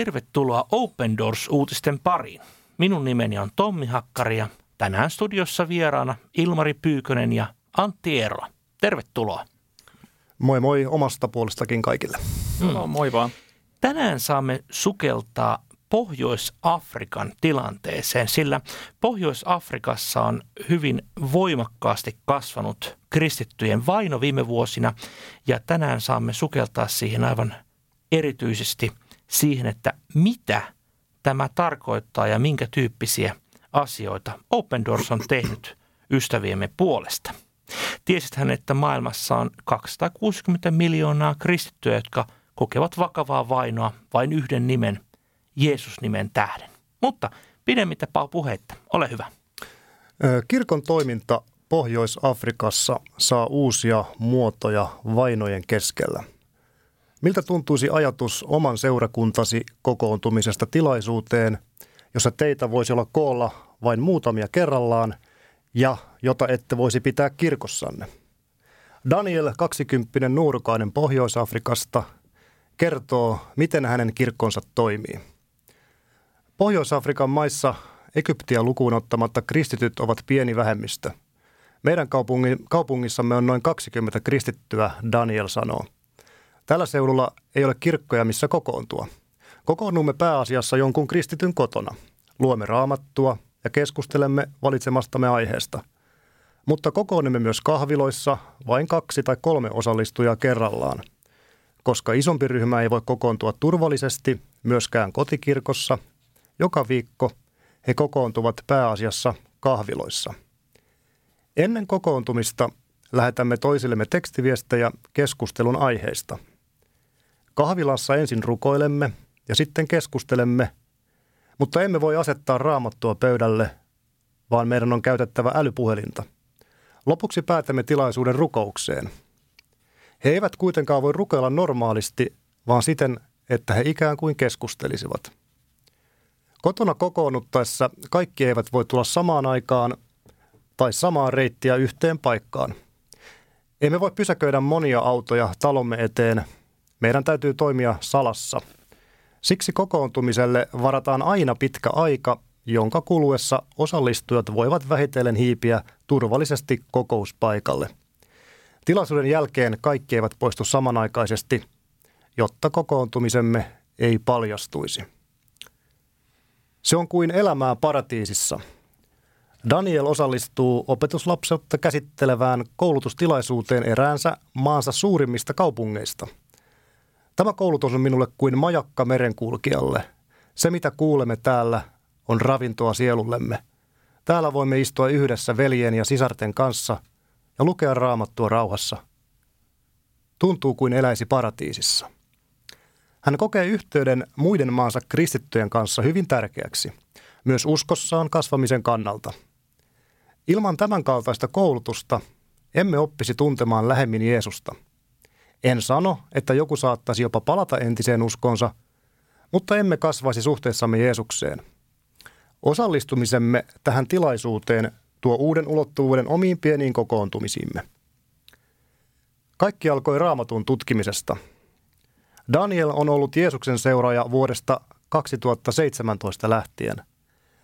Tervetuloa Open Doors-uutisten pariin. Minun nimeni on Tommi Hakkari ja tänään studiossa vieraana Ilmari Pyykönen ja Antti Eero. Tervetuloa. Moi moi omasta puolestakin kaikille. Hmm. No, moi vaan. Tänään saamme sukeltaa Pohjois-Afrikan tilanteeseen, sillä Pohjois-Afrikassa on hyvin voimakkaasti kasvanut kristittyjen vaino viime vuosina ja tänään saamme sukeltaa siihen aivan erityisesti siihen, että mitä tämä tarkoittaa ja minkä tyyppisiä asioita Open Doors on tehnyt ystäviemme puolesta. Tiesithän, että maailmassa on 260 miljoonaa kristittyä, jotka kokevat vakavaa vainoa vain yhden nimen, Jeesus-nimen tähden. Mutta pidemmittä puheitta, ole hyvä. Kirkon toiminta Pohjois-Afrikassa saa uusia muotoja vainojen keskellä. Miltä tuntuisi ajatus oman seurakuntasi kokoontumisesta tilaisuuteen, jossa teitä voisi olla koolla vain muutamia kerrallaan ja jota ette voisi pitää kirkossanne? Daniel, 20 nuorukainen Pohjois-Afrikasta, kertoo, miten hänen kirkkonsa toimii. Pohjois-Afrikan maissa Egyptiä lukuun ottamatta kristityt ovat pieni vähemmistö. Meidän kaupungissamme on noin 20 kristittyä, Daniel sanoo. Tällä seudulla ei ole kirkkoja, missä kokoontua. Kokoonnumme pääasiassa jonkun kristityn kotona. Luomme raamattua ja keskustelemme valitsemastamme aiheesta. Mutta kokoonnumme myös kahviloissa vain kaksi tai kolme osallistujaa kerrallaan. Koska isompi ryhmä ei voi kokoontua turvallisesti myöskään kotikirkossa, joka viikko he kokoontuvat pääasiassa kahviloissa. Ennen kokoontumista lähetämme toisillemme tekstiviestejä keskustelun aiheista – Kahvilassa ensin rukoilemme ja sitten keskustelemme, mutta emme voi asettaa raamattua pöydälle, vaan meidän on käytettävä älypuhelinta. Lopuksi päätämme tilaisuuden rukoukseen. He eivät kuitenkaan voi rukoilla normaalisti, vaan siten, että he ikään kuin keskustelisivat. Kotona kokoonnuttaessa kaikki eivät voi tulla samaan aikaan tai samaa reittiä yhteen paikkaan. Emme voi pysäköidä monia autoja talomme eteen meidän täytyy toimia salassa. Siksi kokoontumiselle varataan aina pitkä aika, jonka kuluessa osallistujat voivat vähitellen hiipiä turvallisesti kokouspaikalle. Tilaisuuden jälkeen kaikki eivät poistu samanaikaisesti, jotta kokoontumisemme ei paljastuisi. Se on kuin elämää paratiisissa. Daniel osallistuu opetuslapseutta käsittelevään koulutustilaisuuteen eräänsä maansa suurimmista kaupungeista – Tämä koulutus on minulle kuin majakka merenkulkijalle. Se, mitä kuulemme täällä, on ravintoa sielullemme. Täällä voimme istua yhdessä veljen ja sisarten kanssa ja lukea raamattua rauhassa. Tuntuu kuin eläisi paratiisissa. Hän kokee yhteyden muiden maansa kristittyjen kanssa hyvin tärkeäksi, myös uskossaan kasvamisen kannalta. Ilman tämänkaltaista koulutusta emme oppisi tuntemaan lähemmin Jeesusta – en sano, että joku saattaisi jopa palata entiseen uskonsa, mutta emme kasvaisi suhteessamme Jeesukseen. Osallistumisemme tähän tilaisuuteen tuo uuden ulottuvuuden omiin pieniin kokoontumisiimme. Kaikki alkoi raamatun tutkimisesta. Daniel on ollut Jeesuksen seuraaja vuodesta 2017 lähtien.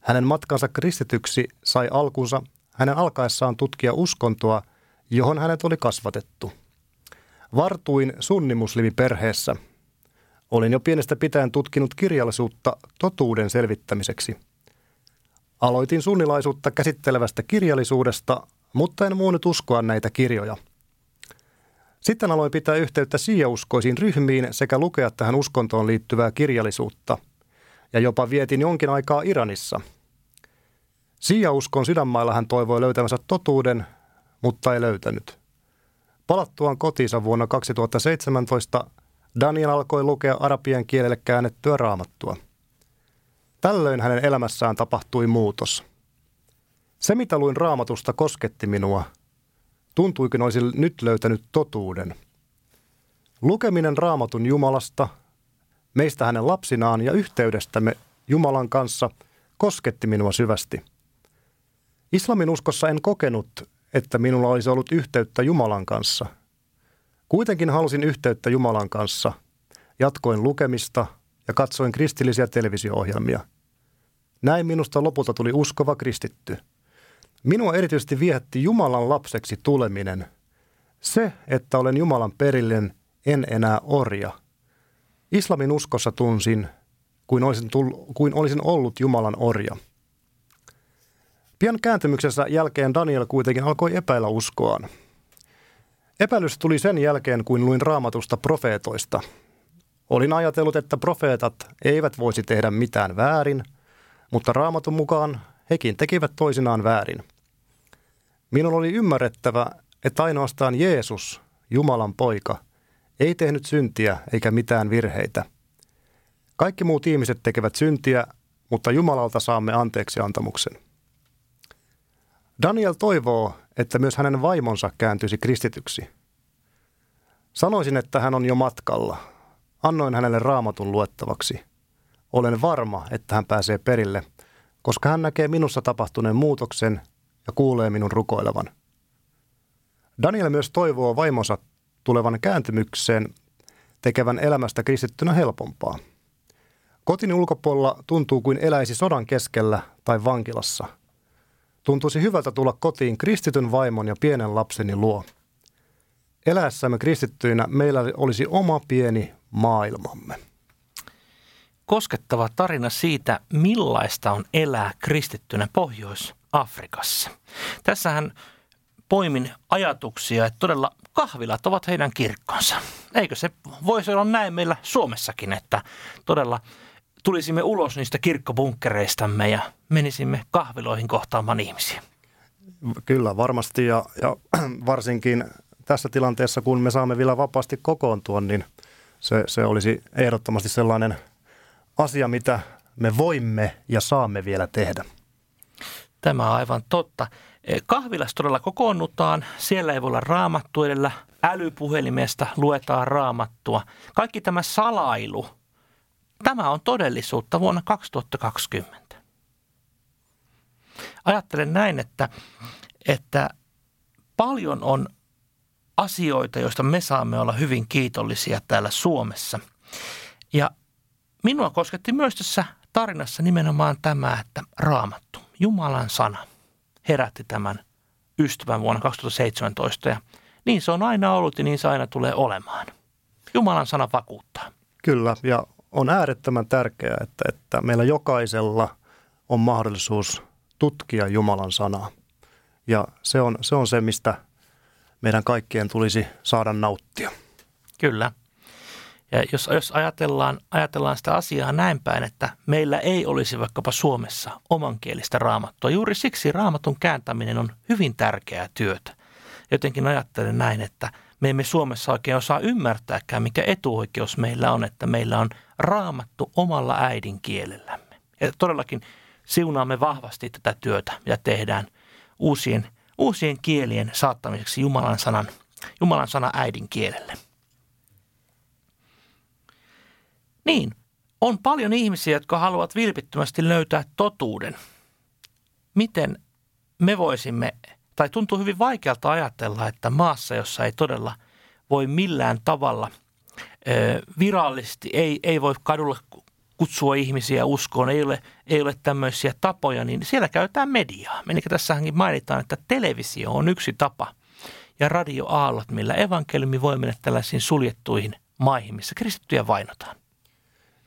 Hänen matkansa kristityksi sai alkunsa hänen alkaessaan tutkia uskontoa, johon hänet oli kasvatettu – Vartuin sunnimuslimiperheessä. Olin jo pienestä pitäen tutkinut kirjallisuutta totuuden selvittämiseksi. Aloitin sunnilaisuutta käsittelevästä kirjallisuudesta, mutta en muunut uskoa näitä kirjoja. Sitten aloin pitää yhteyttä siia-uskoisiin ryhmiin sekä lukea tähän uskontoon liittyvää kirjallisuutta. Ja jopa vietin jonkin aikaa Iranissa. Siia-uskon sydänmailla hän toivoi löytämänsä totuuden, mutta ei löytänyt. Palattuaan kotiinsa vuonna 2017 Daniel alkoi lukea arabian kielelle käännettyä raamattua. Tällöin hänen elämässään tapahtui muutos. Se, mitä luin raamatusta, kosketti minua. Tuntuikin olisin nyt löytänyt totuuden. Lukeminen raamatun Jumalasta, meistä hänen lapsinaan ja yhteydestämme Jumalan kanssa kosketti minua syvästi. Islamin uskossa en kokenut, että minulla olisi ollut yhteyttä Jumalan kanssa. Kuitenkin halusin yhteyttä Jumalan kanssa. Jatkoin lukemista ja katsoin kristillisiä televisio-ohjelmia. Näin minusta lopulta tuli uskova kristitty. Minua erityisesti viehätti Jumalan lapseksi tuleminen. Se, että olen Jumalan perillinen, en enää orja. Islamin uskossa tunsin, kuin olisin, tull, kuin olisin ollut Jumalan orja. Pian kääntymyksessä jälkeen Daniel kuitenkin alkoi epäillä uskoaan. Epäilys tuli sen jälkeen, kuin luin raamatusta profeetoista. Olin ajatellut, että profeetat eivät voisi tehdä mitään väärin, mutta raamatun mukaan hekin tekivät toisinaan väärin. Minun oli ymmärrettävä, että ainoastaan Jeesus, Jumalan poika, ei tehnyt syntiä eikä mitään virheitä. Kaikki muut ihmiset tekevät syntiä, mutta Jumalalta saamme anteeksi antamuksen. Daniel toivoo, että myös hänen vaimonsa kääntyisi kristityksi. Sanoisin, että hän on jo matkalla. Annoin hänelle raamatun luettavaksi. Olen varma, että hän pääsee perille, koska hän näkee minussa tapahtuneen muutoksen ja kuulee minun rukoilevan. Daniel myös toivoo vaimonsa tulevan kääntymykseen tekevän elämästä kristittynä helpompaa. Kotini ulkopuolella tuntuu kuin eläisi sodan keskellä tai vankilassa – Tuntuisi hyvältä tulla kotiin kristityn vaimon ja pienen lapseni luo. Eläessämme kristittyinä meillä olisi oma pieni maailmamme. Koskettava tarina siitä, millaista on elää kristittynä Pohjois-Afrikassa. Tässähän poimin ajatuksia, että todella kahvilat ovat heidän kirkkonsa. Eikö se voisi olla näin meillä Suomessakin, että todella tulisimme ulos niistä kirkkobunkkereistamme ja menisimme kahviloihin kohtaamaan ihmisiä. Kyllä, varmasti ja, ja varsinkin tässä tilanteessa, kun me saamme vielä vapaasti kokoontua, niin se, se olisi ehdottomasti sellainen asia, mitä me voimme ja saamme vielä tehdä. Tämä on aivan totta. E, kahvilassa todella kokoonnutaan. Siellä ei voi olla raamattu edellä. Älypuhelimesta luetaan raamattua. Kaikki tämä salailu – Tämä on todellisuutta vuonna 2020. Ajattelen näin, että, että paljon on asioita, joista me saamme olla hyvin kiitollisia täällä Suomessa. Ja minua kosketti myös tässä tarinassa nimenomaan tämä, että raamattu, Jumalan sana, herätti tämän ystävän vuonna 2017 ja niin se on aina ollut ja niin se aina tulee olemaan. Jumalan sana vakuuttaa. Kyllä, ja on äärettömän tärkeää, että, että meillä jokaisella on mahdollisuus tutkia Jumalan sanaa. Ja se on, se on se, mistä meidän kaikkien tulisi saada nauttia. Kyllä. Ja jos, jos ajatellaan, ajatellaan sitä asiaa näin päin, että meillä ei olisi vaikkapa Suomessa omankielistä raamattua, juuri siksi raamatun kääntäminen on hyvin tärkeää työtä. Jotenkin ajattelen näin, että me emme Suomessa oikein osaa ymmärtääkään, mikä etuoikeus meillä on, että meillä on raamattu omalla äidinkielellämme. Ja todellakin siunaamme vahvasti tätä työtä ja tehdään uusien, uusien kielien saattamiseksi Jumalan sanan, Jumalan sana äidinkielelle. Niin, on paljon ihmisiä, jotka haluavat vilpittömästi löytää totuuden. Miten me voisimme, tai tuntuu hyvin vaikealta ajatella, että maassa, jossa ei todella voi millään tavalla – virallisesti ei, ei voi kadulle kutsua ihmisiä uskoon, ei ole, ei ole tämmöisiä tapoja, niin siellä käytetään mediaa. Eli tässähän mainitaan, että televisio on yksi tapa ja radioaallot, millä evankeliumi voi mennä tällaisiin suljettuihin maihin, missä kristittyjä vainotaan.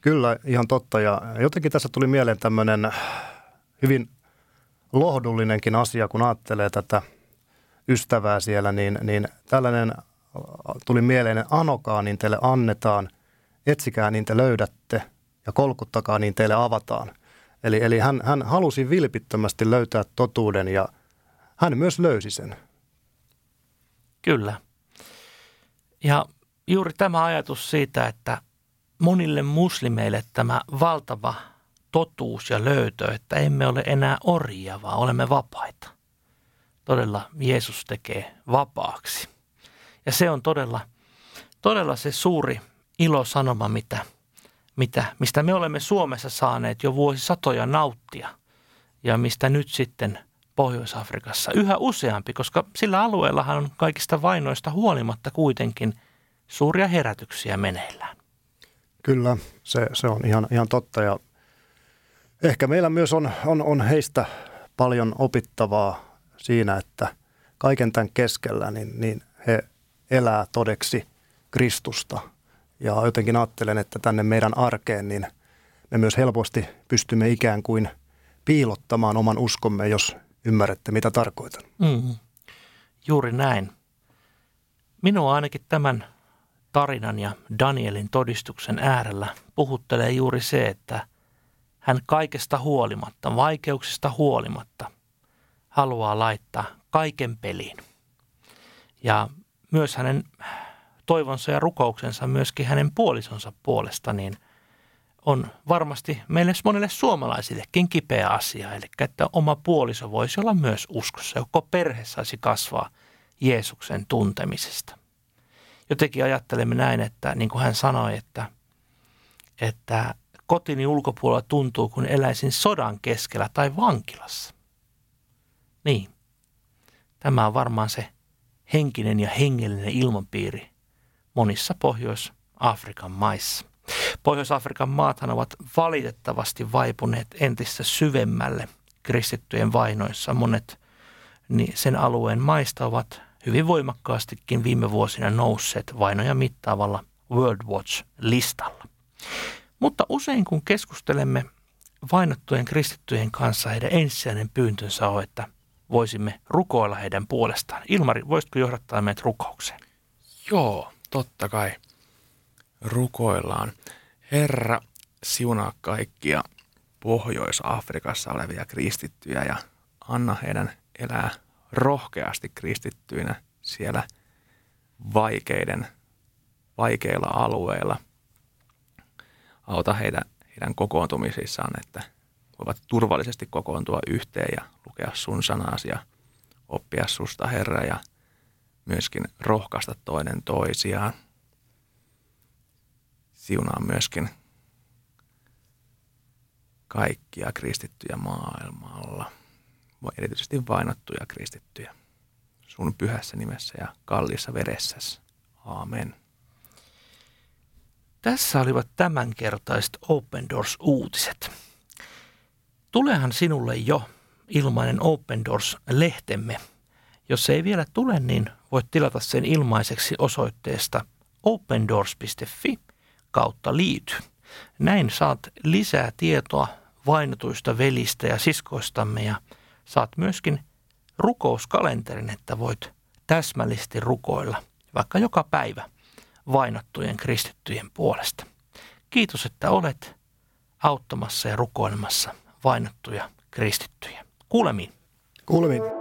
Kyllä, ihan totta. Ja jotenkin tässä tuli mieleen tämmöinen hyvin lohdullinenkin asia, kun ajattelee tätä ystävää siellä, niin, niin tällainen tuli mieleen, anokaa niin teille annetaan, etsikää niin te löydätte ja kolkuttakaa niin teille avataan. Eli, eli hän, hän halusi vilpittömästi löytää totuuden ja hän myös löysi sen. Kyllä. Ja juuri tämä ajatus siitä, että monille muslimeille tämä valtava totuus ja löytö, että emme ole enää orjia, vaan olemme vapaita. Todella Jeesus tekee vapaaksi. Ja se on todella, todella se suuri ilosanoma, mitä, mitä, mistä me olemme Suomessa saaneet jo vuosisatoja nauttia ja mistä nyt sitten Pohjois-Afrikassa yhä useampi, koska sillä alueellahan on kaikista vainoista huolimatta kuitenkin suuria herätyksiä meneillään. Kyllä, se, se on ihan, ihan totta ja ehkä meillä myös on, on, on heistä paljon opittavaa siinä, että kaiken tämän keskellä niin, niin he elää todeksi Kristusta. Ja jotenkin ajattelen, että tänne meidän arkeen niin me myös helposti pystymme ikään kuin piilottamaan oman uskomme, jos ymmärrätte, mitä tarkoitan. Mm, juuri näin. Minua ainakin tämän tarinan ja Danielin todistuksen äärellä puhuttelee juuri se, että hän kaikesta huolimatta, vaikeuksista huolimatta, haluaa laittaa kaiken peliin. Ja myös hänen toivonsa ja rukouksensa myöskin hänen puolisonsa puolesta, niin on varmasti meille monelle suomalaisillekin kipeä asia. Eli että oma puoliso voisi olla myös uskossa, joko perhe saisi kasvaa Jeesuksen tuntemisesta. Jotenkin ajattelemme näin, että niin kuin hän sanoi, että, että kotini ulkopuolella tuntuu, kun eläisin sodan keskellä tai vankilassa. Niin, tämä on varmaan se henkinen ja hengellinen ilmapiiri monissa Pohjois-Afrikan maissa. Pohjois-Afrikan maathan ovat valitettavasti vaipuneet entistä syvemmälle kristittyjen vainoissa. Monet niin sen alueen maista ovat hyvin voimakkaastikin viime vuosina nousseet vainoja mittaavalla World Watch-listalla. Mutta usein kun keskustelemme vainottujen kristittyjen kanssa, heidän ensisijainen pyyntönsä on, että voisimme rukoilla heidän puolestaan. Ilmari, voisitko johdattaa meidät rukoukseen? Joo, totta kai. Rukoillaan. Herra, siunaa kaikkia Pohjois-Afrikassa olevia kristittyjä ja anna heidän elää rohkeasti kristittyinä siellä vaikeiden, vaikeilla alueilla. Auta heitä heidän kokoontumisissaan, että voivat turvallisesti kokoontua yhteen ja lukea sun sanasi ja oppia susta Herra ja myöskin rohkaista toinen toisiaan. Siunaa myöskin kaikkia kristittyjä maailmalla, erityisesti vainottuja kristittyjä. Sun pyhässä nimessä ja kallissa veressäsi. Aamen. Tässä olivat tämänkertaiset Open Doors-uutiset. Tulehan sinulle jo ilmainen Open Doors-lehtemme. Jos se ei vielä tule, niin voit tilata sen ilmaiseksi osoitteesta opendoors.fi kautta liity. Näin saat lisää tietoa vainotuista velistä ja siskoistamme ja saat myöskin rukouskalenterin, että voit täsmällisesti rukoilla vaikka joka päivä vainottujen kristittyjen puolesta. Kiitos, että olet auttamassa ja rukoilemassa vainottuja kristittyjä. Kuulemiin. Kuulemiin.